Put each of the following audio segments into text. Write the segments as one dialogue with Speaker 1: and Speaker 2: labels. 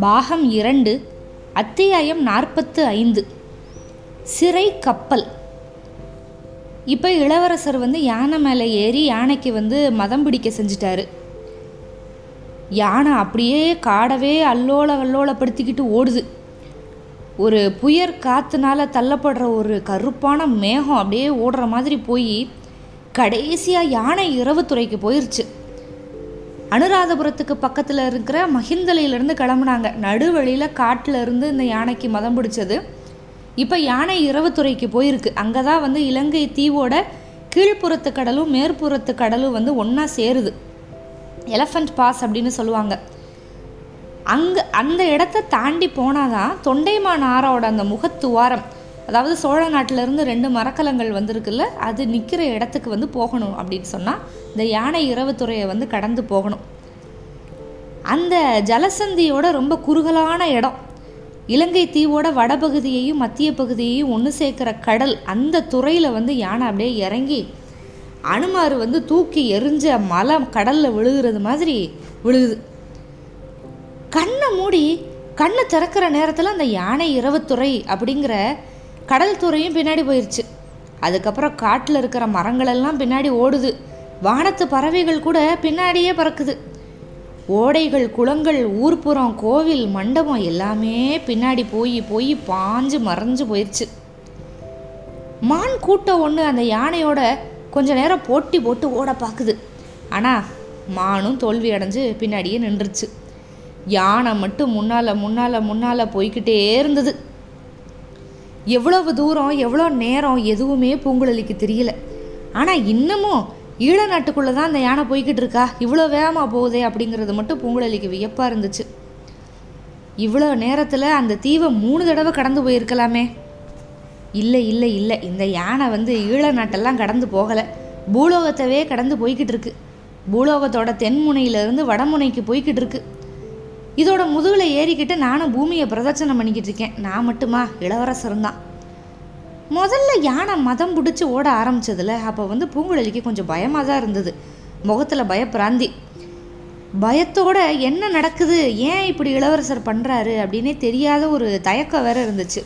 Speaker 1: பாகம் இரண்டு அத்தியாயம் நாற்பத்து ஐந்து. சிறை கப்பல். இப்போ இளவரசர் வந்து யானை மேலே ஏறி யானைக்கு வந்து மதம் பிடிக்க செஞ்சிட்டாரு. யானை அப்படியே காடவே அல்லோல வல்லோலப்படுத்திக்கிட்டு ஓடுது. ஒரு புயற் காற்றுனால தள்ளப்படுற ஒரு கருப்பான மேகம் அப்படியே ஓடுற மாதிரி போய் கடைசியாக யானை இரவுத்துறைக்கு போயிருச்சு. அனுராதபுரத்துக்கு பக்கத்தில் இருக்கிற மகிந்தலையிலேருந்து கிளம்புனாங்க. நடுவழியில் காட்டில் இருந்து இந்த யானைக்கு மதம் பிடிச்சது. இப்போ யானை இரவுத்துறைக்கு போயிருக்கு. அங்கே தான் வந்து இலங்கை தீவோட கீழ்ப்புறத்து கடலும் மேற்புறத்து கடலும் வந்து ஒன்றா சேருது. எலஃபண்ட் பாஸ் அப்படின்னு சொல்லுவாங்க. அங்கே அந்த இடத்த தாண்டி போனால் தான் தொண்டைமான் ஆறோட அந்த முகத்துவாரம். அதாவது சோழ நாட்டிலேருந்து ரெண்டு மரக்கலங்கள் வந்திருக்குல்ல அது நிற்கிற இடத்துக்கு வந்து போகணும் அப்படின்னு சொன்னால் இந்த யானை இரவுத்துறையை வந்து கடந்து போகணும். அந்த ஜலசந்தியோட ரொம்ப குறுகலான இடம். இலங்கை தீவோட வடபகுதியையும் மத்திய பகுதியையும் ஒன்று சேர்க்குற கடல் அந்த துறையில் வந்து யானை அப்படியே இறங்கி அனுமார் வந்து தூக்கி எரிஞ்ச மலை கடலில் விழுகிறது மாதிரி விழுகுது. கண்ணை மூடி கண்ணை திறக்கிற நேரத்தில் அந்த யானை இரவுத்துறை அப்படிங்கிற கடல் துறையும் பின்னாடி போயிடுச்சு அதுக்கப்புறம் காட்டில் இருக்கிற மரங்களெல்லாம் பின்னாடி ஓடுது. வானத்து பறவைகள் கூட பின்னாடியே பறக்குது. ஓடைகள் குளங்கள் ஊர்ப்புறம் கோவில் மண்டபம் எல்லாமே பின்னாடி போய் போய் பாஞ்சு மறைஞ்சு போயிடுச்சு மான் கூட்டம் ஒன்று அந்த யானையோட கொஞ்ச நேரம் போட்டி போட்டு ஓட பார்க்குது. ஆனால் மானும் தோல்வி அடைஞ்சு பின்னாடியே நின்றுச்சு. யானை மட்டும் முன்னால் முன்னால் முன்னால் போய்கிட்டே இருந்தது. எவ்வளவு தூரம் எவ்வளோ நேரம் எதுவுமே பூங்குழலிக்கு தெரியல. ஆனால் இன்னமும் ஈழ நாட்டுக்குள்ளே தான் அந்த யானை போய்கிட்டு இருக்கா? இவ்வளோ வேகமாக போகுதே அப்படிங்கிறது மட்டும் பூங்குழலிக்கு வியப்பாக இருந்துச்சு. இவ்வளோ நேரத்தில் அந்த தீவை மூணு தடவை கடந்து போயிருக்கலாமே. இல்லை இல்லை இல்லை. இந்த யானை வந்து ஈழ நாட்டெல்லாம் கடந்து போகலை. பூலோகத்தவே கடந்து போய்கிட்டு இருக்கு. பூலோகத்தோட தென்முனையிலிருந்து வடமுனைக்கு போய்கிட்டு இருக்கு. இதோட முதுகில் ஏறிக்கிட்டு நானும் பூமியை பிரதட்சணம் பண்ணிக்கிட்டு இருக்கேன். நான் மட்டுமா? இளவரசரும் தான். முதல்ல யானை மதம் பிடிச்சி ஓட ஆரம்பிச்சதுல அப்போ வந்து பூங்குழலிக்கு கொஞ்சம் பயமாக தான் இருந்தது. முகத்தில் பயப்பிராந்தி. பயத்தோட என்ன நடக்குது? ஏன் இப்படி இளவரசர் பண்ணுறாரு அப்படின்னே தெரியாத ஒரு தயக்கம் வேற இருந்துச்சு.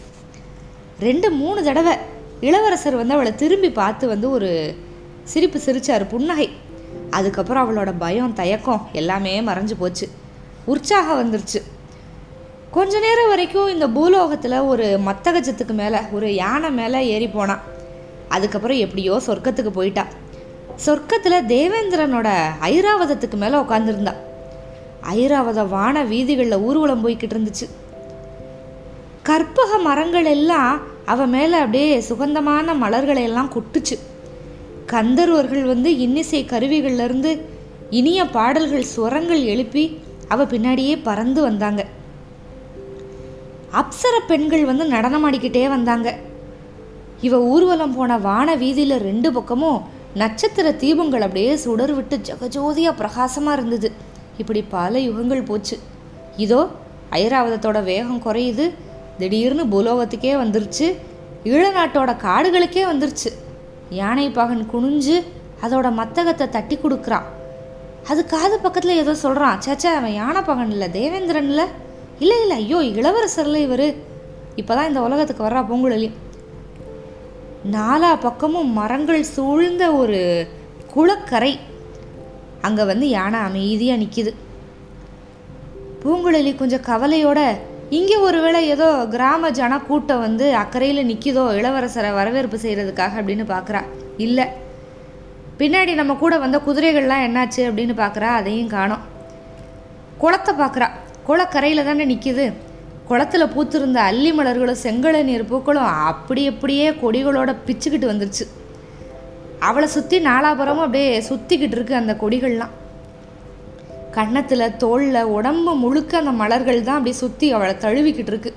Speaker 1: ரெண்டு மூணு தடவை இளவரசர் வந்து அவளை திரும்பி பார்த்து வந்து ஒரு சிரிப்பு சிரிச்சார் புன்னகை. அதுக்கப்புறம் அவளோட பயம் தயக்கம் எல்லாமே மறைஞ்சு போச்சு. உற்சாகம் வந்துருச்சு. கொஞ்ச நேரம் வரைக்கும் இந்த பூலோகத்தில் ஒரு மத்தகஜத்துக்கு மேலே ஒரு யானை மேலே ஏறி போனான் அதுக்கப்புறம் எப்படியோ சொர்க்கத்துக்கு போயிட்டா. சொர்க்கத்தில் தேவேந்திரனோட ஐராவதத்துக்கு மேலே உட்காந்துருந்தா ஐராவத வான வீதிகளில் ஊர்வலம் போய்கிட்டு இருந்துச்சு. கற்பக மரங்கள் எல்லாம் அவ மேலே அப்படியே சுகந்தமான மலர்களை எல்லாம் கொட்டுச்சு. கந்தர்வர்கள் வந்து இன்னிசை கருவிகள்லேருந்து இனிய பாடல்கள் சுரங்கள் எழுப்பி அவ பின்னாடியே பறந்து வந்தாங்க. அப்சர பெண்கள் வந்து நடனமாடிக்கிட்டே வந்தாங்க. இவ ஊர்வலம் போன வான வீதியில் ரெண்டு பக்கமும் நட்சத்திர தீபங்கள் அப்படியே சுடர் விட்டு ஜெகஜோதியாக பிரகாசமாக இருந்தது. இப்படி பல யுகங்கள் போச்சு. இதோ ஐராவதத்தோட வேகம் குறையுது. திடீர்னு பூலோகத்துக்கே வந்துருச்சு. ஈழநாட்டோட காடுகளுக்கே வந்துருச்சு. யானை பாகன் குனிஞ்சு அதோட மத்தகத்தை தட்டி கொடுக்குறான் அது காது பக்கத்தில் ஏதோ சொல்கிறான் சேச்சா அவன் யானை பகன் இல்லை தேவேந்திரன் இல்லை. இல்லை இல்லை ஐயோ இளவரசரில் இவர். இப்போ தான் இந்த உலகத்துக்கு வர்றா பூங்குழலி. நாலா பக்கமும் மரங்கள் சூழ்ந்த ஒரு குளக்கரை. அங்கே வந்து யானை அமைதியாக நிற்கிது பூங்குழலி கொஞ்சம் கவலையோட இங்கே ஒருவேளை ஏதோ கிராம ஜன கூட்டம் வந்து அக்கறையில் நிற்கிதோ இளவரசரை வரவேற்பு செய்கிறதுக்காக அப்படின்னு பார்க்குறா இல்லை. பின்னாடி நம்ம கூட வந்த குதிரைகள்லாம் என்னாச்சு அப்படின்னு பார்க்குறா அதையும் காணோம். குளத்தை பார்க்குறா. குளக்கரையில் தானே நிற்கிது குளத்துல பூத்திருந்த அல்லி மலர்களும் செங்கழநீர் பூக்களும் அப்படி அப்படியே கொடிகளோட பிச்சுக்கிட்டு வந்துருச்சு. அவளை சுற்றி நாலாபுறமும் அப்படியே சுற்றிக்கிட்டு இருக்கு அந்த கொடிகள்லாம். கன்னத்தில் தோளில் உடம்பு முழுக்க அந்த மலர்கள் தான் அப்படியே சுற்றி அவளை தழுவிக்கிட்டு இருக்கு.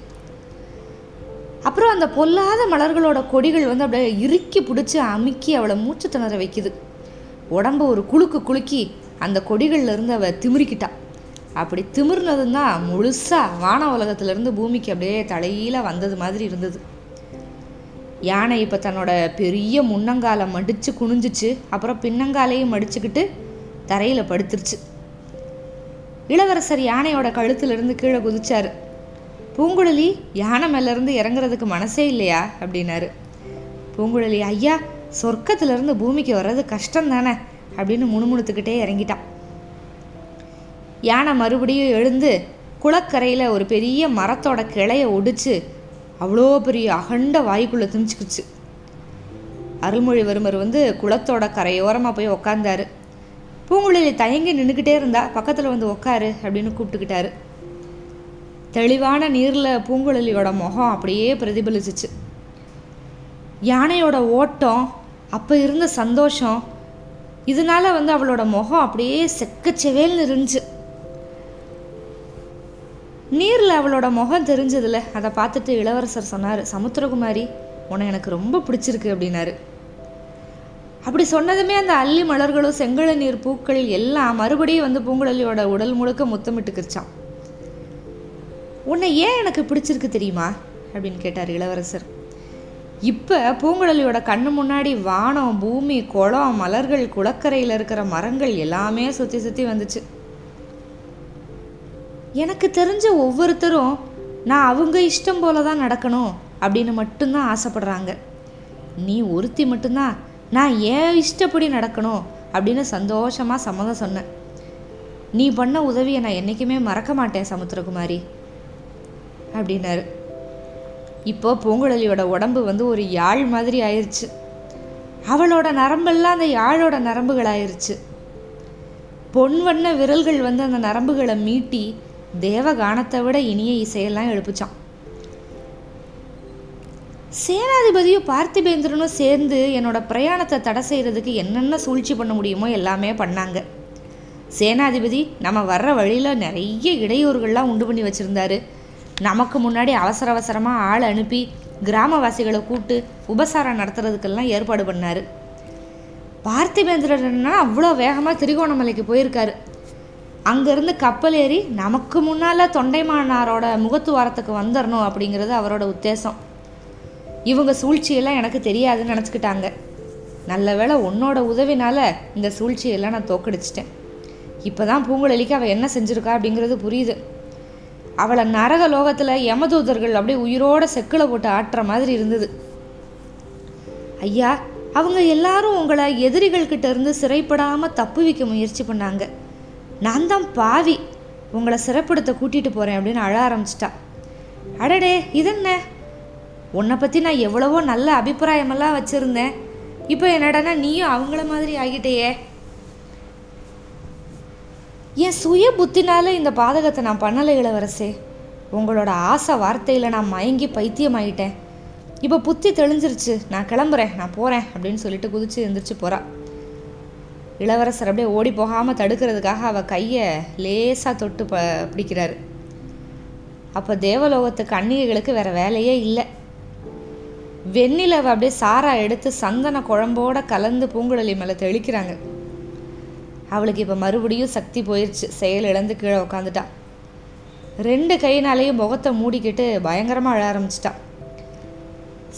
Speaker 1: அப்புறம் அந்த பொல்லாத மலர்களோட கொடிகள் வந்து அப்படியே இறுக்கி பிடிச்சி அமுக்கி அவளை மூச்சு திணற வைக்குது. உடம்ப ஒரு குலுக்கு குலுக்கி அந்த கொடிகள்லேருந்து அவள் திமிரிக்கிட்டா அப்படி திமிர்னதும் தான் முழுசாக வான உலகத்துலேருந்து பூமிக்கு அப்படியே தலையில வந்தது மாதிரி இருந்தது. யானை இப்போ தன்னோட பெரிய முன்னங்காலை மடித்து குனிஞ்சிச்சு. அப்புறம் பின்னங்காலையும் மடிச்சுக்கிட்டு தரையில் படுத்துருச்சு. இளவரசர் யானையோட கழுத்துலேருந்து கீழே குதிச்சாரு. பூங்குழலி யானை மேலேருந்து இறங்குறதுக்கு மனசே இல்லையா? அப்படின்னாரு. பூங்குழலி ஐயா சொர்க்கத்திலிருந்து பூமிக்கு வர்றது கஷ்டம் தானே அப்படின்னு முணுமுணுத்துக்கிட்டே இறங்கிட்டான். யானை மறுபடியும் எழுந்து குளக்கரையில் ஒரு பெரிய மரத்தோட கிளைய ஒடிச்சு அவ்வளோ பெரிய அகண்ட வாய்க்குள்ளே திணிச்சுக்குச்சு. அருள்மொழிவர்மர் வந்து குளத்தோட கரையோரமாக போய் உக்காந்தாரு. பூங்குழலி தயங்கி நின்றுக்கிட்டே இருந்தா பக்கத்தில் வந்து உக்காரு அப்படின்னு கூப்பிட்டுக்கிட்டாரு. தெளிவான நீரில் பூங்குழலியோட முகம் அப்படியே பிரதிபலிச்சிச்சு. யானையோட ஓட்டம் அப்போ இருந்த சந்தோஷம் இதனால வந்து அவளோட முகம் அப்படியே செக்கச்செவேல்னு இருந்துச்சு. நீரில் அவளோட முகம் தெரிஞ்சதில்ல அதை பார்த்துட்டு இளவரசர் சொன்னார் சமுத்திரகுமாரி உன்னை எனக்கு ரொம்ப பிடிச்சிருக்கு அப்படின்னாரு. அப்படி சொன்னதுமே அந்த அள்ளி மலர்களும் செங்கல நீர் பூக்கள் எல்லாம் மறுபடியும் வந்து பூங்குழலியோட உடல் முழுக்க முத்தமிட்டுக்கிருச்சான் உன்னை ஏன் எனக்கு பிடிச்சிருக்கு தெரியுமா? அப்படின்னு கேட்டார் இளவரசர். இப்போ பூங்குழலியோட கண்ணு முன்னாடி வானம் பூமி குளம் மலர்கள் குளக்கரையில் இருக்கிற மரங்கள் எல்லாமே சுற்றி சுற்றி வந்துச்சு. எனக்கு தெரிஞ்ச ஒவ்வொருத்தரும் நான் அவங்க இஷ்டம் போல தான் நடக்கணும் அப்படின்னு மட்டும்தான் ஆசைப்படுறாங்க. நீ ஒருத்தி மட்டும்தான் நான் ஏன் இஷ்டப்படி நடக்கணும்? அப்படின்னு சந்தோஷமாக சம்மதம் சொன்னேன். நீ பண்ண உதவியை நான் என்றைக்குமே மறக்க மாட்டேன் சமுத்திரகுமாரி அப்படின்னாரு. இப்போ பூங்குழலியோட உடம்பு வந்து ஒரு யாழ் மாதிரி ஆயிடுச்சு அவளோட நரம்பெல்லாம் அந்த யாழோட நரம்புகள் ஆயிடுச்சு பொன் வண்ண விரல்கள் வந்து அந்த நரம்புகளை மீட்டி தேவகானத்தை விட இனிய இசையெல்லாம் எழுப்புச்சான் சேனாதிபதியும் பார்த்திபேந்திரனும் சேர்ந்து என்னோட பிரயாணத்தை தடை செய்கிறதுக்கு என்னென்ன சூழ்ச்சி பண்ண முடியுமோ எல்லாமே பண்ணாங்க. சேனாதிபதி நம்ம வர்ற வழியில் நிறைய இடையூறுகள்லாம் உண்டு பண்ணி வச்சுருந்தாரு. நமக்கு முன்னாடி அவசர அவசரமாக ஆள் அனுப்பி கிராமவாசிகளை கூப்பிட்டு உபசாரம் நடத்துறதுக்கெல்லாம் ஏற்பாடு பண்ணார். பார்த்திபேந்திரன்னா அவ்வளோ வேகமாக திரிகோணமலைக்கு போயிருக்காரு. அங்கேருந்து கப்பல் ஏறி நமக்கு முன்னால் தொண்டைமானாரோட முகத்துவாரத்துக்கு வந்துடணும் அப்படிங்கிறது அவரோட உத்தேசம். இவங்க சூழ்ச்சியெல்லாம் எனக்கு தெரியாதுன்னு நினச்சிக்கிட்டாங்க. நல்ல வேளை உன்னோட உதவினால இந்த சூழ்ச்சியெல்லாம் நான் தோக்கடிச்சிட்டேன். இப்போ தான் பூங்குழலிக்கு அவள் என்ன செஞ்சுருக்கா அப்படிங்கிறது புரியுது. அவளை நரக லோகத்தில் யமதூதர்கள் அப்படியே உயிரோட செக்கில் போட்டு ஆட்டுற மாதிரி இருந்தது. ஐயா அவங்க எல்லாரும் உங்களை எதிரிகள்கிட்ட இருந்து சிறைப்படாமல் தப்பு வைக்க முயற்சி பண்ணாங்க. நான் தான் பாவி உங்களை சிறைப்படுத்த கூட்டிகிட்டு போகிறேன் அப்படின்னு அழ ஆரம்பிச்சிட்டா. அடடே இதென்ன? உன்னை பற்றி நான் எவ்வளவோ நல்ல அபிப்பிராயமெல்லாம் வச்சுருந்தேன். இப்போ என்னடனா நீயும் அவங்கள மாதிரி ஆகிட்டேயே. என் சுய புத்தினால இந்த பாதகத்தை நான் பண்ணலை இளவரசே. உங்களோட ஆசை வார்த்தையில் நான் மயங்கி பைத்தியமாயிட்டேன். இப்போ புத்தி தெளிஞ்சிருச்சு. நான் கிளம்புறேன். நான் போகிறேன் அப்படின்னு சொல்லிட்டு குதிச்சு எழுந்திரிச்சு போகிறா இளவரசர் அப்படியே ஓடி போகாமல் தடுக்கிறதுக்காக அவள் கையை லேசாக தொட்டு ப பிடிக்கிறாரு. அப்போ தேவலோகத்து கன்னிகைகளுக்கு வேற வேலையே இல்லை. வெண்ணிலவை அப்படியே சாரா எடுத்து சந்தன குழம்போட கலந்து பூங்குழலி மேலே தெளிக்கிறாங்க. அவளுக்கு இப்போ மறுபடியும் சக்தி போயிடுச்சு செயல் இழந்து கீழே உக்காந்துட்டா. ரெண்டு கையினாலேயும் முகத்தை மூடிக்கிட்டு பயங்கரமாக அழ ஆரம்பிச்சிட்டா.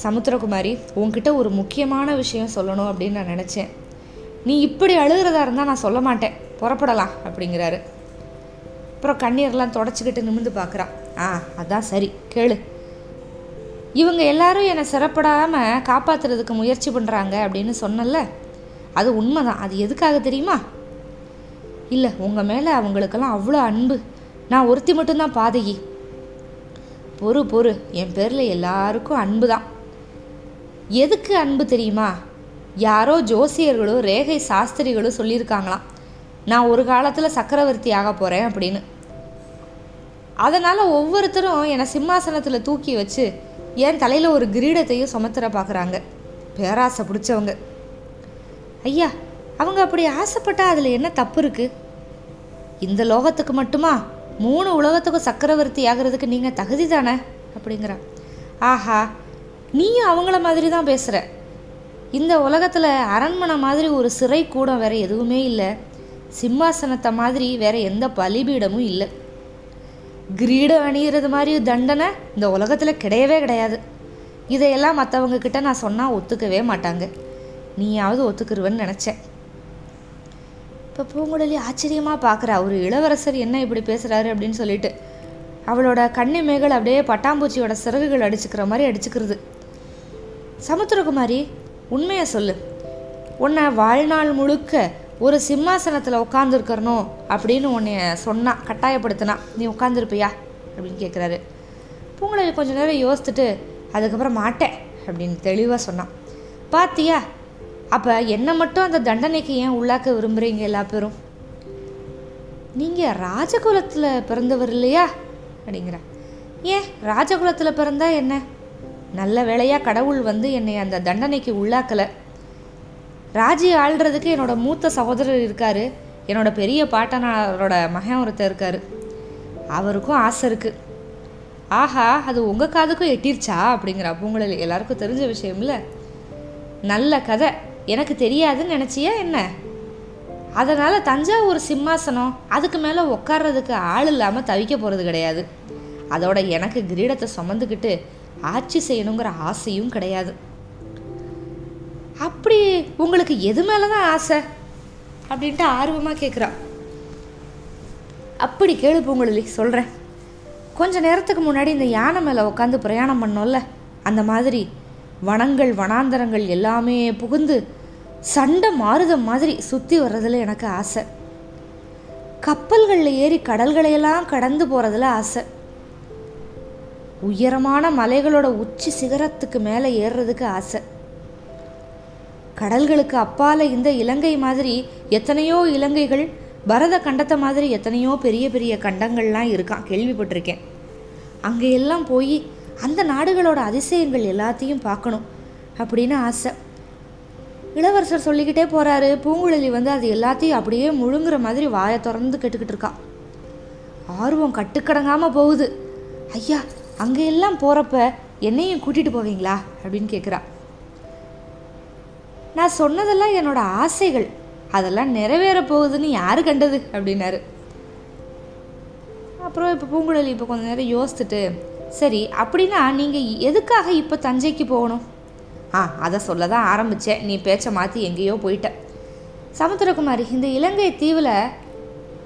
Speaker 1: சமுத்திரகுமாரி உன்கிட்ட ஒரு முக்கியமான விஷயம் சொல்லணும் அப்படின்னு நான் நினச்சேன். நீ இப்படி அழுகிறதா இருந்தால் நான் சொல்ல மாட்டேன். புறப்படலாம் அப்படிங்கிறாரு. அப்புறம் கண்ணீர்லாம் தொடச்சிக்கிட்டு நிமிந்து பார்க்குறான் ஆ அதான் சரி. கேளு. இவங்க எல்லாரும் என்னை சிறப்படாமல் காப்பாற்றுறதுக்கு முயற்சி பண்ணுறாங்க அப்படின்னு சொன்னல அது உண்மைதான். அது எதுக்காக தெரியுமா? இல்லை உங்கள் மேலே அவங்களுக்கெல்லாம் அவ்வளோ அன்பு. நான் ஒருத்தி மட்டும்தான் பாதகி. பொறு பொறு. என் பேரில் எல்லாருக்கும் அன்பு தான் எதுக்கு அன்பு தெரியுமா? யாரோ ஜோசியர்களோ ரேகை சாஸ்திரிகளோ சொல்லியிருக்காங்களாம். நான் ஒரு காலத்தில் சக்கரவர்த்தி ஆக போகிறேன் அப்படின்னு. அதனால் ஒவ்வொருத்தரும் என்னை சிம்மாசனத்தில் தூக்கி வச்சு என் தலையில் ஒரு கிரீடத்தையும் சுமத்துற பார்க்குறாங்க பேராசை பிடிச்சவங்க. ஐயா அவங்க அப்படி ஆசைப்பட்டா அதில் என்ன தப்பு இருக்குது இந்த லோகத்துக்கு மட்டுமா? மூணு உலகத்துக்கும் சக்கரவர்த்தி ஆகிறதுக்கு நீங்கள் தகுதி தானே அப்படிங்கிற ஆஹா நீயும் அவங்கள மாதிரி தான் பேசுகிற இந்த உலகத்தில் அரண்மனை மாதிரி ஒரு சிறை கூடம் வேறு எதுவுமே இல்லை. சிம்மாசனத்தை மாதிரி வேறு எந்த பலிபீடமும் இல்லை. கிரீடம் அணியிறது மாதிரி தண்டனை இந்த உலகத்தில் கிடையவே கிடையாது. இதையெல்லாம் மற்றவங்க கிட்ட நான் சொன்னால் ஒத்துக்கவே மாட்டாங்க. நீயாவது ஒத்துக்குருவன்னு நினச்சேன். இப்போ பூங்குழலி ஆச்சரியமாக பார்க்குறா ஒரு இளவரசர் என்ன இப்படி பேசுகிறாரு அப்படின்னு சொல்லிட்டு. அவளோட கண்ணிமைகள் அப்படியே பட்டாம்பூச்சியோட சிறகுகள் அடிச்சுக்கிற மாதிரி அடிச்சுக்கிறது. சமுத்திரகுமாரி உண்மையை சொல்லு. உன்னை வாழ்நாள் முழுக்க ஒரு சிம்மாசனத்தில் உட்காந்துருக்கணும் அப்படின்னு உன்னைய சொன்னா கட்டாயப்படுத்தினா. நீ உட்காந்துருப்பியா அப்படின்னு கேட்குறாரு பூங்குழலி கொஞ்ச நேரம் யோசித்துட்டு அதுக்கப்புறம் மாட்டேன் அப்படின்னு தெளிவாக சொன்னான். பாத்தியா? அப்போ என்னை மட்டும் அந்த தண்டனைக்கு ஏன் உள்ளாக்க விரும்புகிறீங்க எல்லா பேரும்? நீங்கள் ராஜகுலத்தில் பிறந்தவர் இல்லையா? அப்படிங்கிற. ஏன்? ராஜகுலத்தில் பிறந்தா என்ன? நல்ல வேளையாக கடவுள் வந்து என்னை அந்த தண்டனைக்கு உள்ளாக்கலை. ராஜி ஆள்றதுக்கு என்னோடய மூத்த சகோதரர் இருக்கார். என்னோட பெரிய பாட்டனாரோட மகன் ஒருத்தர் இருக்கார். அவருக்கும் ஆசை இருக்குது ஆஹா அது உங்கள் காதுக்கும் எட்டிருச்சா? அப்படிங்கிற பூங்குழலி. எல்லாருக்கும் தெரிஞ்ச விஷயம் இல்லை? நல்ல கதை. எனக்கு தெரியாதுன்னு நினச்சியா என்ன? அதனால் தஞ்சாவூர் சிம்மாசனம் அதுக்கு மேலே உட்கார்றதுக்கு ஆள் இல்லாமல் தவிக்க போகிறது கிடையாது. அதோட எனக்கு கிரீடத்தை சுமந்துக்கிட்டு ஆட்சி செய்யணுங்கிற ஆசையும் கிடையாது. அப்படி உங்களுக்கு எது மேலே தான் ஆசை? அப்படின்ட்டு ஆர்வமாக கேட்குறா அப்படி கேளு பூங்குழலி சொல்கிறேன் கொஞ்ச நேரத்துக்கு முன்னாடி இந்த யானை மேலே உட்காந்து பிரயாணம் பண்ணோம்ல அந்த மாதிரி வனங்கள் வனாந்தரங்கள் எல்லாமே புகுந்து சண்டை மாறுதம் மாதிரி சுற்றி வர்றதுல எனக்கு ஆசை. கப்பல்களில் ஏறி கடல்களையெல்லாம் கடந்து போகிறதுல ஆசை. உயரமான மலைகளோட உச்சி சிகரத்துக்கு மேலே ஏறுறதுக்கு ஆசை. கடல்களுக்கு அப்பால் இந்த இலங்கை மாதிரி எத்தனையோ இலங்கைகள் பரத கண்டத்தை மாதிரி எத்தனையோ பெரிய பெரிய கண்டங்கள்லாம் இருக்கான் கேள்விப்பட்டிருக்கேன். அங்கே எல்லாம் போய் அந்த நாடுகளோட அதிசயங்கள் எல்லாத்தையும் பார்க்கணும் அப்படின்னு ஆசை. இளவரசர் சொல்லிக்கிட்டே போகிறாரு பூங்குழலி வந்து அது எல்லாத்தையும் அப்படியே முழுங்குற மாதிரி வாயை திறந்து கேட்டுக்கிட்டு இருக்கா. ஆர்வம் கட்டுக்கடங்காமல் போகுது. ஐயா அங்கே எல்லாம் போகிறப்ப என்னையும் கூட்டிகிட்டு போவீங்களா? அப்படின்னு கேட்குறா நான் சொன்னதெல்லாம் என்னோட ஆசைகள். அதெல்லாம் நிறைவேற போகுதுன்னு யார் கண்டது? அப்படின்னாரு. அப்புறம் இப்போ பூங்குழலி இப்போ கொஞ்ச நேரம் யோசிச்சுட்டு சரி அப்படின்னா நீங்கள் எதுக்காக இப்போ தஞ்சைக்கு போகணும்? ஆ அதை சொல்ல தான் ஆரம்பித்தேன் நீ பேச்சை மாற்றி எங்கேயோ போயிட்ட. சமுத்திரகுமாரி இந்த இலங்கை தீவில்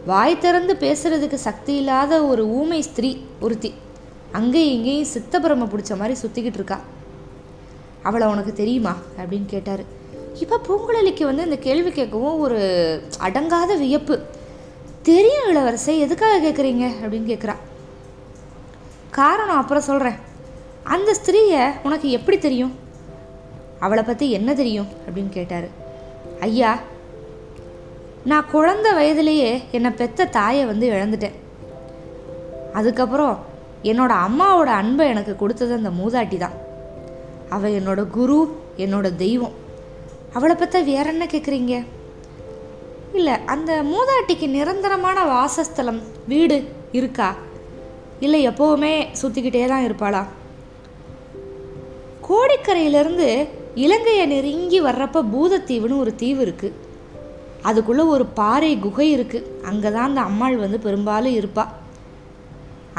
Speaker 1: வாய் திறந்து பேசுறதுக்கு சக்தி இல்லாத ஒரு ஊமை ஸ்திரீ ஒருத்தி. அங்கேயும் இங்கேயும் சித்தபிரம பிடிச்ச மாதிரி சுற்றிக்கிட்டு இருக்கா. அவளை உனக்கு தெரியுமா? அப்படின்னு கேட்டார். இப்போ பூங்குழலிக்கு வந்து இந்த கேள்வி கேட்கவும் ஒரு அடங்காத வியப்பு. தெரியும் இளவரசை எதுக்காக கேட்குறீங்க அப்படின்னு கேட்குறா காரணம் அப்புறம் சொல்கிறேன் அந்த ஸ்திரீயை உனக்கு எப்படி தெரியும்? அவளை பற்றி என்ன தெரியும்? அப்படின்னு கேட்டார். ஐயா நான் குழந்த வயதிலேயே என்னை பெத்த தாயை வந்து இழந்துட்டேன். அதுக்கப்புறம் என்னோட அம்மாவோட அன்பை எனக்கு கொடுத்தது அந்த மூதாட்டி தான். அவள் என்னோட குரு என்னோட தெய்வம். அவளை பற்றி வேற என்ன கேட்குறீங்க இல்லை அந்த மூதாட்டிக்கு நிரந்தரமான வாசஸ்தலம் வீடு இருக்கா? இல்லை எப்போவுமே சுற்றிக்கிட்டே தான் இருப்பாளா? கோடிக்கரையிலேருந்து இலங்கையை நெருங்கி வர்றப்ப பூதத்தீவுன்னு ஒரு தீவு இருக்குது அதுக்குள்ளே ஒரு பாறை குகை இருக்குது அங்கே தான் அந்த அம்மாள் வந்து பெரும்பாலும் இருப்பாள்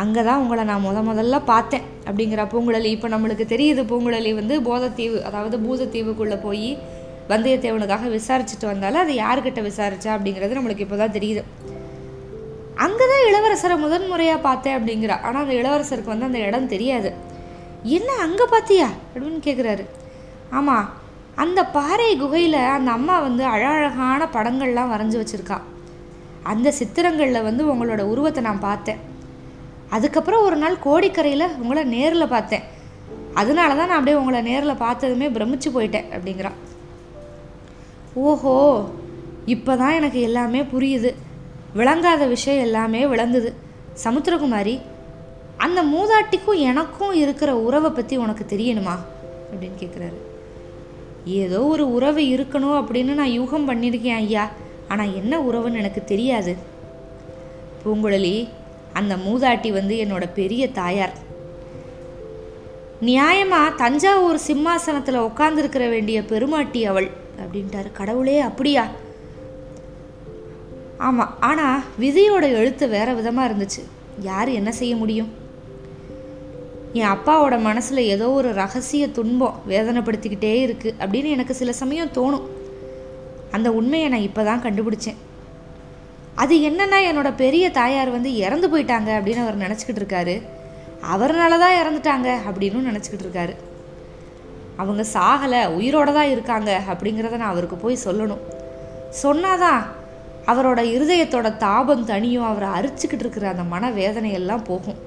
Speaker 1: அங்கே தான் உங்களை நான் முத முதல்ல பார்த்தேன் அப்படிங்கிற பூங்குழலி. இப்போ நம்மளுக்கு தெரியுது பூங்குழலி வந்து போதத்தீவு அதாவது பூதத்தீவுக்குள்ளே போய் வந்தியத்தேவனுக்காக விசாரிச்சுட்டு வந்தாலும் அது யாருக்கிட்ட விசாரிச்சா அப்படிங்கிறது நம்மளுக்கு இப்போ தான் தெரியுது. அங்கே தான் இளவரசரை முதன்முறையாக பார்த்தேன் அப்படிங்கிறா. ஆனால் அந்த இளவரசருக்கு வந்து அந்த இடம் தெரியாது. என்ன அங்கே பார்த்தியா அப்படின்னு கேட்குறாரு ஆமாம் அந்த பாறை குகையில் அந்த அம்மா வந்து அழகழகான படங்கள்லாம் வரைஞ்சி வச்சுருக்கா. அந்த சித்திரங்களில் வந்து உங்களோட உருவத்தை நான் பார்த்தேன். அதுக்கப்புறம் ஒரு நாள் கோடிக்கரையில் உங்களை நேரில் பார்த்தேன். அதனால தான் நான் அப்படியே உங்களை நேரில் பார்த்ததுமே பிரமிச்சு போயிட்டேன் அப்படிங்கிறான் ஓஹோ இப்போ தான் எனக்கு எல்லாமே புரியுது. விளங்காத விஷயம் எல்லாமே விளங்குது. சமுத்திரகுமாரி அந்த மூதாட்டிக்கும் எனக்கும் இருக்கிற உறவை பற்றி உனக்கு தெரியணுமா? அப்படின்னு கேட்குறாரு ஏதோ ஒரு உறவு இருக்கணும் அப்படின்னு நான் யூகம் பண்ணியிருக்கேன் ஐயா. ஆனால் என்ன உறவுன்னு எனக்கு தெரியாது. பூங்குழலி அந்த மூதாட்டி வந்து என்னோட பெரிய தாயார். நியாயமாக தஞ்சாவூர் சிம்மாசனத்தில் உட்காந்துருக்கிற வேண்டிய பெருமாட்டி அவள் அப்படின்ட்டாரு. கடவுளே அப்படியா? ஆமாம் ஆனால் விதியோட எழுத்து வேற விதமாக இருந்துச்சு. யார் என்ன செய்ய முடியும்? என் அப்பாவோட மனசில் ஏதோ ஒரு ரகசிய துன்பம் வேதனைப்படுத்திக்கிட்டே இருக்குது அப்படின்னு எனக்கு சில சமயம் தோணும். அந்த உண்மையை நான் இப்போ தான் கண்டுபிடிச்சேன். அது என்னன்னா என்னோட பெரிய தாயார் வந்து இறந்து போயிட்டாங்க அப்படின்னு அவர் நினச்சிக்கிட்டு இருக்காரு. அவர்னால தான் இறந்துட்டாங்க அப்படின்னு நினச்சிக்கிட்டு இருக்காரு. அவங்க சாகலை உயிரோட தான் இருக்காங்க அப்படிங்கிறத நான் அவருக்கு போய் சொல்லணும். சொன்னாதான் அவரோட இருதயத்தோட தாபம் தனியும் அவரை அரிச்சுக்கிட்டு இருக்கிற அந்த மன வேதனையெல்லாம் போகும்.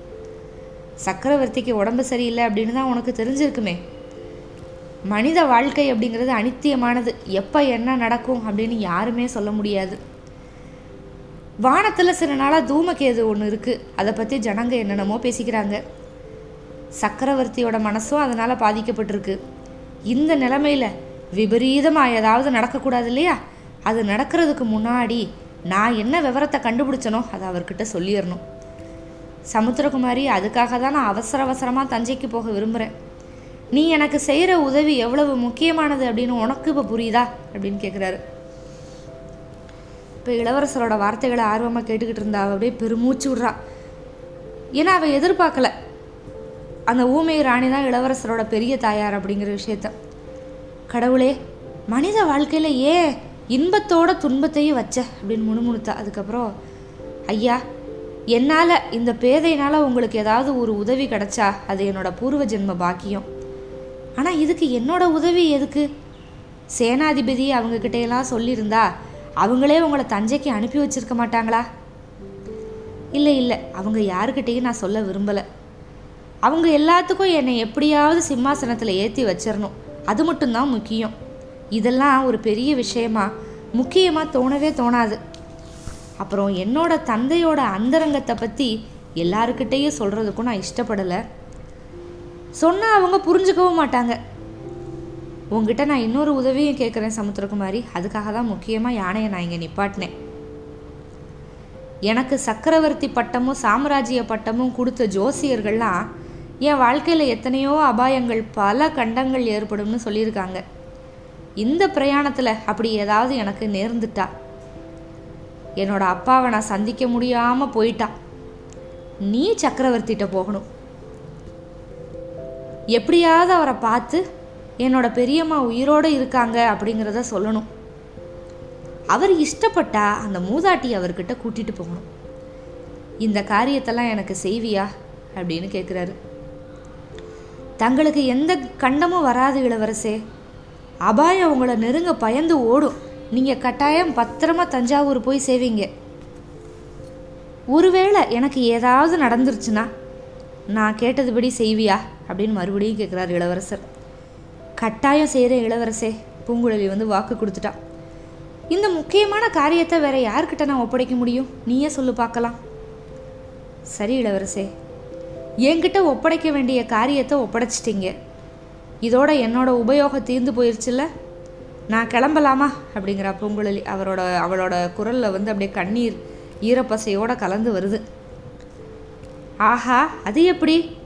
Speaker 1: சக்கரவர்த்திக்கு உடம்பு சரியில்லை அப்படின்னு தான் உனக்கு தெரிஞ்சிருக்குமே. மனித வாழ்க்கை அப்படிங்கிறது அனித்தியமானது. எப்போ என்ன நடக்கும் அப்படின்னு யாருமே சொல்ல முடியாது. வானத்தில் சில நாளாக தூமகேது ஒன்று இருக்குது அதை பற்றி ஜனங்க என்னென்னமோ பேசிக்கிறாங்க. சக்கரவர்த்தியோட மனசும் அதனால் பாதிக்கப்பட்டிருக்கு. இந்த நிலைமையில் விபரீதமாக ஏதாவது நடக்கக்கூடாது இல்லையா? அது நடக்கிறதுக்கு முன்னாடி நான் என்ன விவரத்தை கண்டுபிடிச்சனோ அதை அவர்கிட்ட சொல்லிடணும். சமுத்திரகுமாரி அதுக்காக தான் நான் அவசர அவசரமாக தஞ்சைக்கு போக விரும்புகிறேன் நீ எனக்கு செய்கிற உதவி எவ்வளவு முக்கியமானது அப்படின்னு உனக்கு இப்போ புரியுதா? அப்படின்னு கேட்குறாரு இப்போ இளவரசரோட வார்த்தைகளை ஆர்வமாக கேட்டுக்கிட்டு இருந்தா அவள் அப்படியே பெருமூச்சு விட்றா. ஏன்னா அவள் எதிர்பார்க்கல. அந்த ஊமை ராணி தான் இளவரசரோட பெரிய தாயார் அப்படிங்கிற விஷயத்த. கடவுளே மனித வாழ்க்கையில் ஏன் இன்பத்தோட துன்பத்தையும் வச்ச அப்படின்னு முணுமுணுத்தா. அதுக்கப்புறம் ஐயா என்னால் இந்த பேதையினால் உங்களுக்கு ஏதாவது ஒரு உதவி கிடைச்சா அது என்னோட பூர்வ ஜென்ம பாக்கியம். ஆனால் இதுக்கு என்னோட உதவி எதுக்கு? சேனாதிபதி அவங்கக்கிட்டையெல்லாம் சொல்லியிருந்தா அவங்களே உங்களை தஞ்சைக்கு அனுப்பி வச்சிருக்க மாட்டாங்களா? இல்லை இல்லை அவங்க யாருக்கிட்டேயும் நான் சொல்ல விரும்பலை. அவங்க எல்லாத்துக்கும் என்னை எப்படியாவது சிம்மாசனத்தில் ஏற்றி வச்சிடணும் அது மட்டும்தான் முக்கியம். இதெல்லாம் ஒரு பெரிய விஷயமா? முக்கியமாக தோணவே தோணாது. அப்புறம் என்னோட தந்தையோட அந்தரங்கத்தை பற்றி எல்லாருக்கிட்டேயும் சொல்கிறதுக்கும் நான் இஷ்டப்படலை. சொன்னால் அவங்க புரிஞ்சுக்கவும் மாட்டாங்க. உங்ககிட்ட நான் இன்னொரு உதவியும் கேட்குறேன் சமுத்திரகுமாரி. அதுக்காக தான் முக்கியமாக யானையை நான் இங்கே நிப்பாட்டினேன். எனக்கு சக்கரவர்த்தி பட்டமும் சாம்ராஜ்ய பட்டமும் கொடுத்த ஜோசியர்கள்லாம் என் வாழ்க்கையில் எத்தனையோ அபாயங்கள் பல கண்டங்கள் ஏற்படும்னு சொல்லியிருக்காங்க. இந்த பிரயாணத்தில் அப்படி ஏதாவது எனக்கு நேர்ந்துட்டா? என்னோட அப்பாவை நான் சந்திக்க முடியாமல் போயிட்டா? நீ சக்கரவர்த்திகிட்ட போகணும். எப்படியாவது அவரை பார்த்து என்னோட பெரியம்மா உயிரோடு இருக்காங்க அப்படிங்கிறத சொல்லணும். அவர் இஷ்டப்பட்டா அந்த மூதாட்டி அவர்கிட்ட கூட்டிட்டு போகணும். இந்த காரியத்தெல்லாம் எனக்கு செய்வியா? அப்படின்னு கேட்குறாரு தங்களுக்கு எந்த கண்டமும் வராது இளவரசே. அபாயம் உங்களை நெருங்க பயந்து ஓடும். நீங்கள் கட்டாயம் பத்திரமா தஞ்சாவூர் போய் செய்வீங்க ஒருவேளை எனக்கு ஏதாவது நடந்துருச்சுன்னா நான் கேட்டதுபடி செய்வியா? அப்படின்னு மறுபடியும் கேட்குறாரு இளவரசர். கட்டாயம் செய்கிற இளவரசே பூங்குழலி வந்து வாக்கு கொடுத்துட்டா இந்த முக்கியமான காரியத்தை வேற யார்கிட்ட நான் ஒப்படைக்க முடியும்? நீயே சொல்லு பார்க்கலாம். சரி இளவரசே என்கிட்ட ஒப்படைக்க வேண்டிய காரியத்தை ஒப்படைச்சிட்டிங்க. இதோட என்னோட உபயோகம் தீர்ந்து போயிருச்சுல்ல? நான் கிளம்பலாமா? அப்படிங்கிறா பூங்குழலி அவரோட அவளோட குரலில் வந்து அப்படியே கண்ணீர் ஈரப்பசையோட கலந்து வருது. ஆஹா அது எப்படி?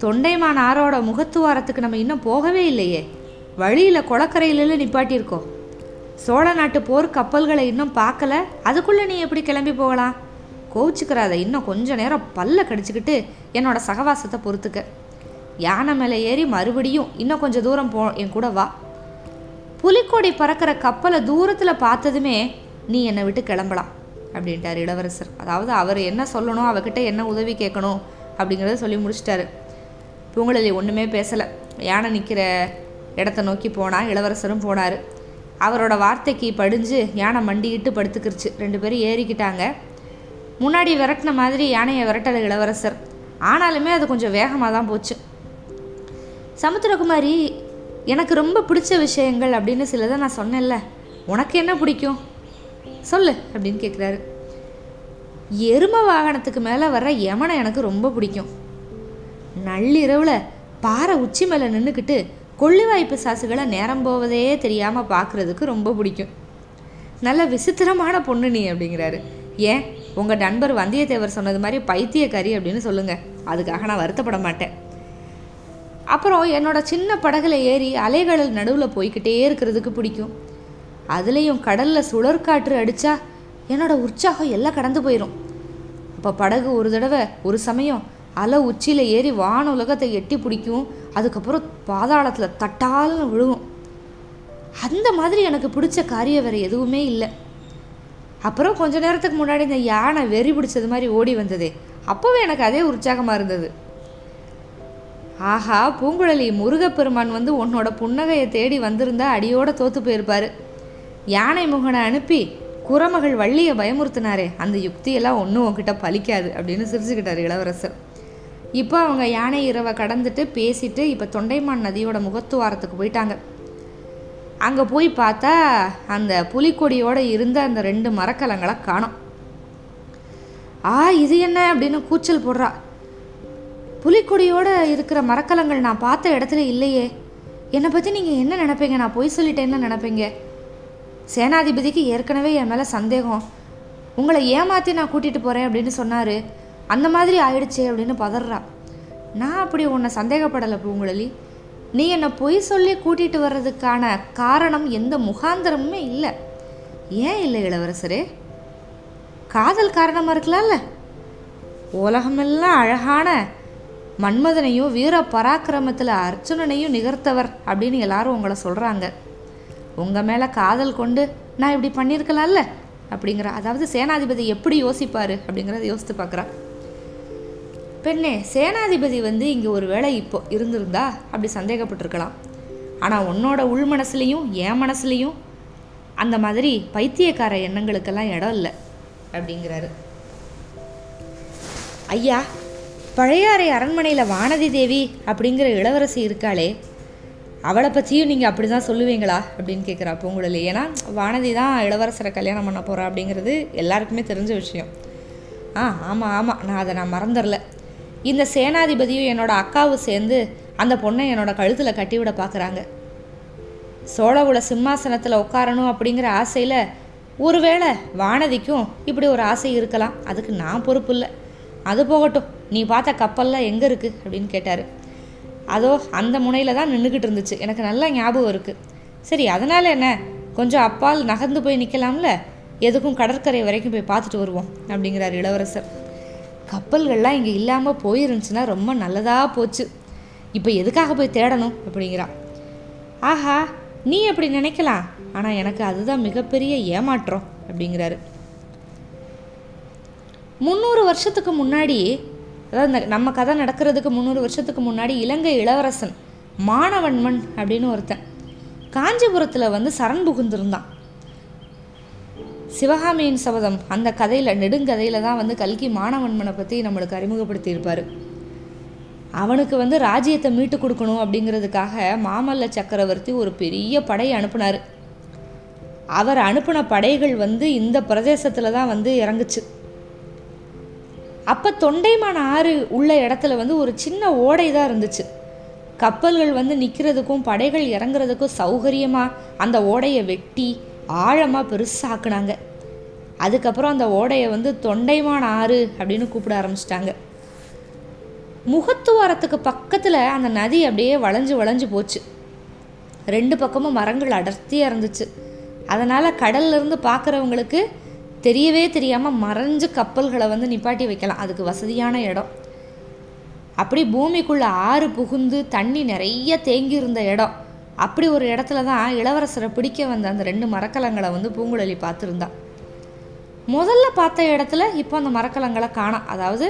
Speaker 1: தொண்டைமான் ஆரோட முகத்துவாரத்துக்கு நம்ம இன்னும் போகவே இல்லையே. வழியில் குளக்கரையில நிப்பாட்டியிருக்கோம். சோழ நாட்டு போர் கப்பல்களை இன்னும் பார்க்கல. அதுக்குள்ளே நீ எப்படி கிளம்பி போகலாம்? கோவிச்சுக்கிறாத இன்னும் கொஞ்ச நேரம் பல்ல கடிச்சுக்கிட்டு என்னோட சகவாசத்தை பொறுத்துக்க. யானை மேலே ஏறி மறுபடியும் இன்னும் கொஞ்சம் தூரம் போ என் கூட வா. புலிக்கொடி பறக்கிற கப்பலை தூரத்தில் பார்த்ததுமே நீ என்னை விட்டு கிளம்பலாம் அப்படின்ட்டார் இளவரசர். அதாவது அவர் என்ன சொல்லணும் அவகிட்ட என்ன உதவி கேட்கணும் அப்படிங்கிறத சொல்லி முடிச்சிட்டாரு. பூங்குழலி ஒன்றுமே பேசலை. யானை நிற்கிற இடத்த நோக்கி போனால் இளவரசரும் போனார். அவரோட வார்த்தைக்கு படிஞ்சு யானை மண்டிக்கிட்டு படுத்துக்கிருச்சு. ரெண்டு பேரும் ஏறிக்கிட்டாங்க. முன்னாடி விரட்டின மாதிரி யானையை விரட்டல இளவரசர். ஆனாலுமே அது கொஞ்சம் வேகமாக தான் போச்சு. சமுத்திரகுமாரி எனக்கு ரொம்ப பிடிச்ச விஷயங்கள் அப்படின்னு சிலதை நான் சொன்னேன்ல. உனக்கு என்ன பிடிக்கும்? சொல்லு அப்படின்னு கேட்குறாரு எரும வாகனத்துக்கு மேலே வர்ற யமனை எனக்கு ரொம்ப பிடிக்கும். நள்ளிரவில் பாறை உச்சி மேலே நின்றுக்கிட்டு கொள்ளிவாய்ப்பு சாசுகளை நேரம் போவதே தெரியாமல் பார்க்குறதுக்கு ரொம்ப பிடிக்கும். நல்ல விசித்திரமான பொண்ணு நீ அப்படிங்கிறாரு. ஏன்? உங்கள் நண்பர் வந்தியத்தேவர் சொன்னது மாதிரி பைத்தியக்காரி அப்படின்னு சொல்லுங்கள் அதுக்காக நான் வருத்தப்பட மாட்டேன். அப்புறம் என்னோட சின்ன படகுல ஏறி அலைகள் நடுவில் போய்க்கிட்டே இருக்கிறதுக்கு பிடிக்கும். அதுலேயும் கடலில் சுழற்காற்று அடித்தா என்னோட உற்சாகம் எல்லாம் கடந்து போயிடும் அப்போ படகு ஒரு தடவை ஒரு சமயம் அலை உச்சியில் ஏறி வான உலகத்தை எட்டி பிடிக்கும். அதுக்கப்புறம் பாதாளத்தில் தட்டால்னு விழுவும். அந்த மாதிரி எனக்கு பிடிச்ச காரியம் வேறு எதுவுமே இல்லை. அப்புறம் கொஞ்ச நேரத்துக்கு முன்னாடி இந்த யானை வெறி பிடிச்சது மாதிரி ஓடி வந்ததே. அப்போவே எனக்கு அதே உற்சாகமாக இருந்தது. ஆஹா பூங்குழலி முருகப்பெருமான் வந்து உன்னோட புன்னகையை தேடி வந்திருந்தா அடியோட தோத்து போயிருப்பாரு. யானை முகனை அனுப்பி குரமகள் வள்ளியை பயமுறுத்தினாரே அந்த யுக்தியெல்லாம் ஒன்றும் உன்கிட்ட பலிக்காது அப்படின்னு சிரிச்சுக்கிட்டார் இளவரசர். இப்போ அவங்க யானை இரவை கடந்துட்டு பேசிட்டு இப்போ தொண்டைமான் நதியோட முகத்துவாரத்துக்கு போயிட்டாங்க. அங்கே போய் பார்த்தா அந்த புலிக்கொடியோடு இருந்த அந்த ரெண்டு மரக்கலங்களை காணும். ஆ இது என்ன அப்படின்னு கூச்சல் போடுறா. புலிக்கொடியோட இருக்கிற மரக்கலங்கள் நான் பார்த்த இடத்துல இல்லையே. என்னை பற்றி நீங்கள் என்ன நினைப்பீங்க? நான் பொய் சொல்லிட்டேன்னு நினைப்பீங்க? சேனாதிபதிக்கு ஏற்கனவே என் மேலே சந்தேகம். உங்களை ஏமாற்றி நான் கூட்டிகிட்டு போகிறேன் அப்படின்னு சொன்னார். அந்த மாதிரி ஆயிடுச்சே அப்படின்னு பதறா. நான் அப்படி உன்னை சந்தேகப்படலை பூங்குழலி. நீ என்னை பொய் சொல்லி கூட்டிகிட்டு வர்றதுக்கான காரணம் எந்த முகாந்திரமுமே இல்லை. ஏன் இல்லை இளவரசரே? காதல் காரணமாக இருக்கலாம்ல. உலகமெல்லாம் அழகான மன்மதனையும் வீர பராக்கிரமத்தில் அர்ஜுனனையும் நிகர்த்தவர் அப்படின்னு எல்லாரும் உங்களை சொல்கிறாங்க உங்கள் மேலே காதல் கொண்டு நான் இப்படி பண்ணியிருக்கலாம்ல? அப்படிங்கிற அதாவது சேனாதிபதி எப்படி யோசிப்பார் அப்படிங்கிறத யோசித்து பார்க்குறா பெண்ணே சேனாதிபதி வந்து இங்கே ஒரு வேளை இப்போ இருந்திருந்தா அப்படி சந்தேகப்பட்டிருக்கலாம். ஆனால் உன்னோட உள் மனசுலேயும் என் மனசுலேயும் அந்த மாதிரி பைத்தியக்கார எண்ணங்களுக்கெல்லாம் இடம் இல்லை அப்படிங்கிறாரு. ஐயா பழையாறை அரண்மனையில் வானதி தேவி அப்படிங்கிற இளவரசி இருக்காளே அவளை பற்றியும் நீங்கள் அப்படி தான் சொல்லுவீங்களா அப்படின்னு கேட்குறா பூங்குழலி ஏன்னா வானதி தான் இளவரசரை கல்யாணம் பண்ண போகிறா அப்படிங்கிறது எல்லாருக்குமே தெரிஞ்ச விஷயம். ஆ ஆமாம் ஆமாம் நான் அதை நான் மறந்துடல. இந்த சேனாதிபதியும் என்னோட அக்காவும் சேர்ந்து அந்த பொண்ணை என்னோட கழுத்தில் கட்டிவிட பார்க்குறாங்க சோழகுல சிம்மாசனத்தில் உட்காரணும் அப்படிங்கிற ஆசையில் ஒருவேளை வானதிக்கும் இப்படி ஒரு ஆசை இருக்கலாம். அதுக்கு நான் பொறுப்பு இல்லை. அது போகட்டும். நீ பார்த்த கப்பல்லாம் எங்கே இருக்குது அப்படின்னு கேட்டார். அதோ அந்த முனையில் தான் நின்றுக்கிட்டு இருந்துச்சு. எனக்கு நல்லா ஞாபகம் இருக்குது சரி அதனால் என்ன? கொஞ்சம் அப்பால் நகர்ந்து போய் நிற்கலாம்ல எதுக்கும் கடற்கரை வரைக்கும் போய் பார்த்துட்டு வருவோம் அப்படிங்கிறார் இளவரசர். கப்பல்கள்லாம் இங்கே இல்லாமல் போயிருந்துச்சுன்னா ரொம்ப நல்லதாக போச்சு. இப்போ எதுக்காக போய் தேடணும்? அப்படிங்கிறா ஆஹா நீ அப்படி நினைக்கலாம். ஆனால் எனக்கு அதுதான் மிகப்பெரிய ஏமாற்றம் அப்படிங்கிறாரு. முந்நூறு வருஷத்துக்கு முன்னாடி அதாவது இந்த நம்ம கதை நடக்கிறதுக்கு முந்நூறு வருஷத்துக்கு முன்னாடி இலங்கை இளவரசன் மாணவன்மன் அப்படின்னு ஒருத்தன் காஞ்சிபுரத்தில் வந்து சரண் புகுந்திருந்தான். சிவகாமியின் சபதம் அந்த கதையில் நெடுங்கதையில் தான் வந்து கல்கி மாணவன்மனை பற்றி நம்மளுக்கு அறிமுகப்படுத்தியிருப்பார். அவனுக்கு வந்து ராஜ்யத்தை மீட்டு கொடுக்கணும் அப்படிங்கிறதுக்காக மாமல்ல சக்கரவர்த்தி ஒரு பெரிய படை அனுப்புனார். அவர் அனுப்பின படைகள் வந்து இந்த பிரதேசத்தில் தான் வந்து இறங்குச்சு. அப்போ தொண்டைமான ஆறு உள்ள இடத்துல வந்து ஒரு சின்ன ஓடை தான் இருந்துச்சு. கப்பல்கள் வந்து நிற்கிறதுக்கும் படைகள் இறங்குறதுக்கும் சௌகரியமாக அந்த ஓடையை வெட்டி ஆழமாக பெருசாக்குனாங்க அதுக்கப்புறம் அந்த ஓடையை வந்து தொண்டைமான ஆறு அப்படின்னு கூப்பிட ஆரம்பிச்சிட்டாங்க. முகத்துவாரத்துக்கு பக்கத்தில் அந்த நதி அப்படியே வளைஞ்சு வளைஞ்சு போச்சு. ரெண்டு பக்கமும் மரங்கள் அடர்த்தியாக இருந்துச்சு. அதனால் கடல்லேருந்து பார்க்குறவங்களுக்கு தெரியவே தெரியாமல் மறைஞ்சு கப்பல்களை வந்து நிப்பாட்டி வைக்கலாம். அதுக்கு வசதியான இடம். அப்படி பூமிக்குள்ளே ஆறு புகுந்து தண்ணி நிறைய தேங்கி இருந்த இடம். அப்படி ஒரு இடத்துல தான் இளவரசரை பிடிக்க வந்த அந்த ரெண்டு மரக்கலங்களை வந்து பூங்குழலி பார்த்துருந்தா. முதல்ல பார்த்த இடத்துல இப்போ அந்த மரக்கலங்களை காணோம் அதாவது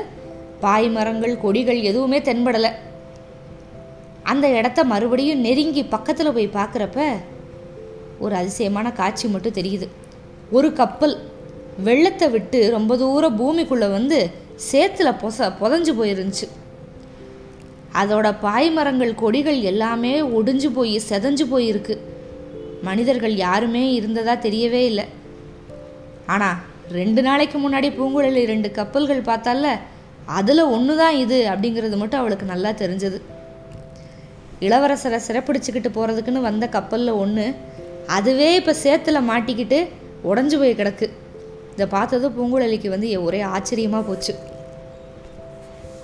Speaker 1: பாய் மரங்கள் கொடிகள் எதுவுமே தென்படலை. அந்த இடத்த மறுபடியும் நெருங்கி பக்கத்தில் போய் பார்க்குறப்ப ஒரு அதிசயமான காட்சி மட்டும் தெரியுது. ஒரு கப்பல். வெள்ளத்தை விட்டு ரொம்ப தூரம் பூமிக்குள்ளே வந்து சேத்துல பொச புதஞ்சு போயிருந்துச்சு. அதோட பாய்மரங்கள் கொடிகள் எல்லாமே ஒடிஞ்சு போய் செதஞ்சு போயிருக்கு. மனிதர்கள் யாருமே இருந்ததா தெரியவே இல்லை. ஆனால் ரெண்டு நாளைக்கு முன்னாடி பூங்குழலி ரெண்டு கப்பல்கள் பார்த்தால அதில் ஒன்று தான் இது அப்படிங்கிறது மட்டும் அவளுக்கு நல்லா தெரிஞ்சது. இளவரசரை சிறப்பிடிச்சுக்கிட்டு போகிறதுக்குன்னு வந்த கப்பலில் ஒன்று அதுவே இப்போ சேத்துல மாட்டிக்கிட்டு உடஞ்சு போய் கிடக்கு. இதை பார்த்ததும் பூங்குழலிக்கு வந்து ஒரே ஆச்சரியமாக போச்சு.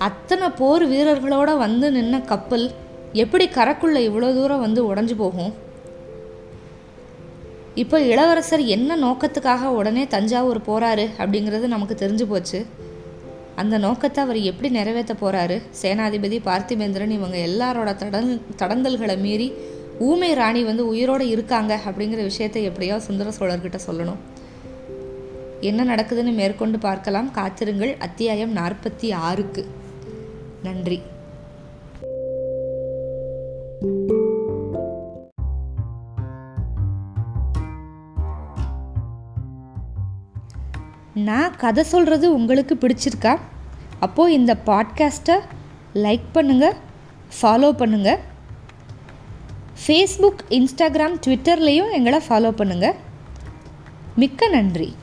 Speaker 1: அத்தனை போர் வீரர்களோட வந்து நின்ன கப்பல் எப்படி கரைக்குள்ள இவ்வளோ தூரம் வந்து உடஞ்சு போகும்? இப்போ இளவரசர் என்ன நோக்கத்துக்காக உடனே தஞ்சாவூர் போகிறாரு அப்படிங்கிறது நமக்கு தெரிஞ்சு போச்சு. அந்த நோக்கத்தை அவர் எப்படி நிறைவேற்ற போகிறாரு சேனாதிபதி பார்த்திபேந்திரன் இவங்க எல்லாரோட தடங் தடங்கல்களை மீறி ஊமை ராணி வந்து உயிரோடு இருக்காங்க அப்படிங்கிற விஷயத்தை எப்படியோ சுந்தர சோழர்கிட்ட சொல்லணும். என்ன நடக்குதுன்னு மேற்கொண்டு பார்க்கலாம். காத்திருங்கள். அத்தியாயம் நாற்பத்தி ஆறுக்கு. நன்றி. நான் கதை சொல்கிறது உங்களுக்கு பிடிச்சிருக்கா? அப்போது இந்த பாட்காஸ்ட்டை லைக் பண்ணுங்கள் ஃபாலோ பண்ணுங்கள் ஃபேஸ்புக் இன்ஸ்டாகிராம் ட்விட்டர்லேயும் எங்களை ஃபாலோ பண்ணுங்கள் மிக்க நன்றி.